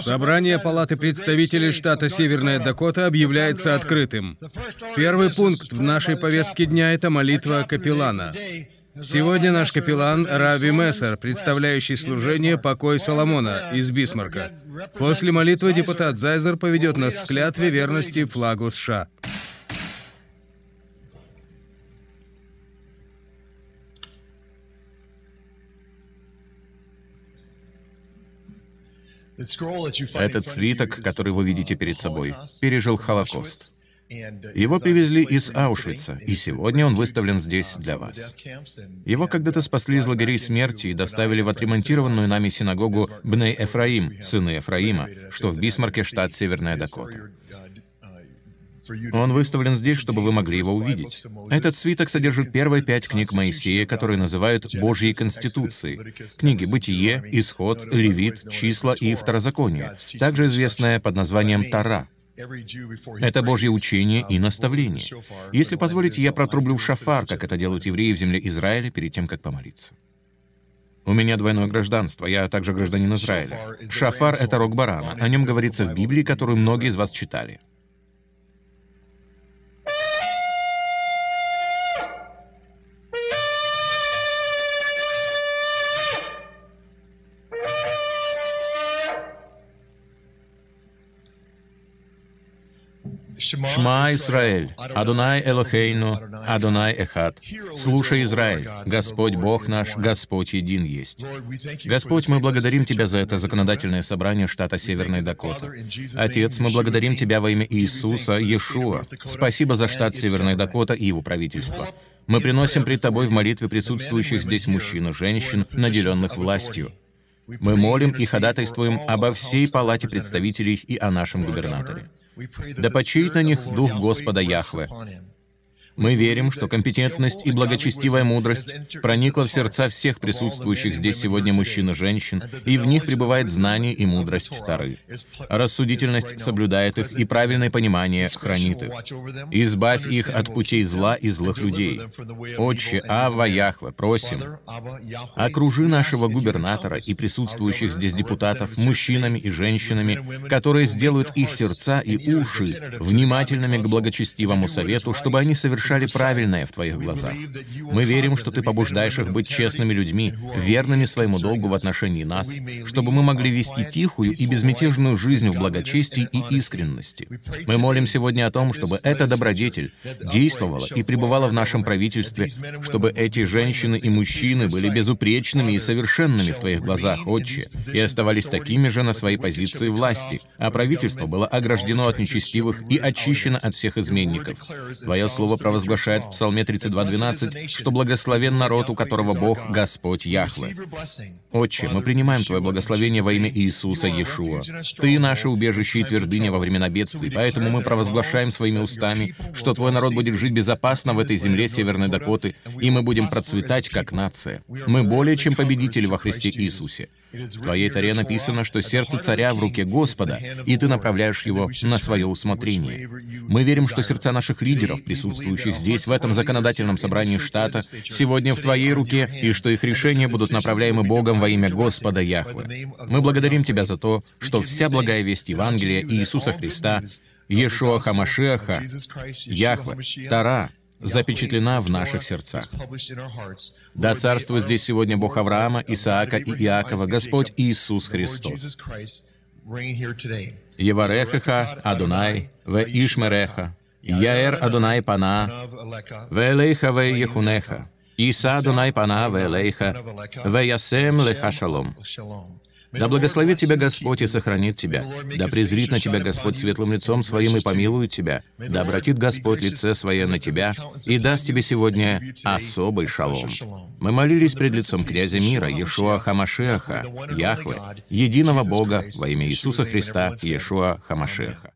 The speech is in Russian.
Собрание Палаты представителей штата Северная Дакота объявляется открытым. Первый пункт в нашей повестке дня – это молитва капеллана. Сегодня наш капеллан Рави Мессер, представляющий служение «Покой Соломона» из Бисмарка. После молитвы депутат Зайзер поведет нас в клятве верности флагу США. Этот свиток, который вы видите перед собой, пережил Холокост. Его привезли из Аушвица, и сегодня он выставлен здесь для вас. Его когда-то спасли из лагерей смерти и доставили в отремонтированную нами синагогу Бней Эфраим, сыны Эфраима, что в Бисмарке, штат Северная Дакота. Он выставлен здесь, чтобы вы могли его увидеть. Этот свиток содержит первые пять книг Моисея, которые называют Божьей Конституцией. Книги «Бытие», «Исход», «Левит», «Числа» и «Второзаконие», также известная под названием «Тора». Это Божье учение и наставление. Если позволите, я протрублю в шафар, как это делают евреи в земле Израиля перед тем, как помолиться. У меня двойное гражданство, я также гражданин Израиля. Шафар — это рог барана. О нем говорится в Библии, которую многие из вас читали. Шма Исраэль, Адонай Элохейну, Адонай Эхад. Слушай, Израиль, Господь Бог наш, Господь един есть. Господь, мы благодарим Тебя за это законодательное собрание штата Северная Дакота. Отец, мы благодарим Тебя во имя Иисуса, Иешуа. Спасибо за штат Северная Дакота и его правительство. Мы приносим пред Тобой в молитве присутствующих здесь мужчин и женщин, наделенных властью. Мы молим и ходатайствуем обо всей палате представителей и о нашем губернаторе. Да почиет на них Дух Господа Яхве. Мы верим, что компетентность и благочестивая мудрость проникла в сердца всех присутствующих здесь сегодня мужчин и женщин, и в них пребывает знание и мудрость Тары. Рассудительность соблюдает их, и правильное понимание хранит их. Избавь их от путей зла и злых людей. Отче, Ава Яхве, просим, окружи нашего губернатора и присутствующих здесь депутатов мужчинами и женщинами, которые сделают их сердца и уши внимательными к благочестивому совету, чтобы они совершали совершали правильное в Твоих глазах. Мы верим, что Ты побуждаешь их быть честными людьми, верными своему долгу в отношении нас, чтобы мы могли вести тихую и безмятежную жизнь в благочестии и искренности. Мы молим сегодня о том, чтобы эта добродетель действовала и пребывала в нашем правительстве, чтобы эти женщины и мужчины были безупречными и совершенными в Твоих глазах, Отче, и оставались такими же на своей позиции власти, а правительство было ограждено от нечестивых и очищено от всех изменников. Твое слово провозглашает провозглашает в Псалме 32.12, что благословен народ, у которого Бог Господь Яхве. Отче, мы принимаем Твое благословение во имя Иисуса Иешуа. Ты наше убежище и твердыня во времена бедствий, поэтому мы провозглашаем своими устами, что Твой народ будет жить безопасно в этой земле Северной Дакоты, и мы будем процветать как нация. Мы более чем победители во Христе Иисусе. В Твоей таре написано, что сердце царя в руке Господа, и Ты направляешь его на свое усмотрение. Мы верим, что сердца наших лидеров, присутствующих здесь, в этом законодательном собрании штата, сегодня в Твоей руке, и что их решения будут направляемы Богом во имя Господа Яхве. Мы благодарим Тебя за то, что вся благая весть Евангелия Иисуса Христа, Иешуа Хамашеха, Яхве, Тара, запечатлена в наших сердцах. Да царствует здесь сегодня Бог Авраама, Исаака и Иакова, Господь Иисус Христос. Еварехаха Адунай, Ве Ишмереха, Яэр Адунай Пана, Ве Элейха Ве Ехунеха, Иса Адунай Пана Ве Элейха, Ве Ясем Леха Шалом. Да благословит тебя Господь и сохранит тебя. Да презрит на тебя Господь светлым лицом своим и помилует тебя. Да обратит Господь лице свое на тебя и даст тебе сегодня особый шалом. Мы молились пред лицом князя мира, Иешуа Хамашеха, Яхве, единого Бога во имя Иисуса Христа, Иешуа Хамашеха.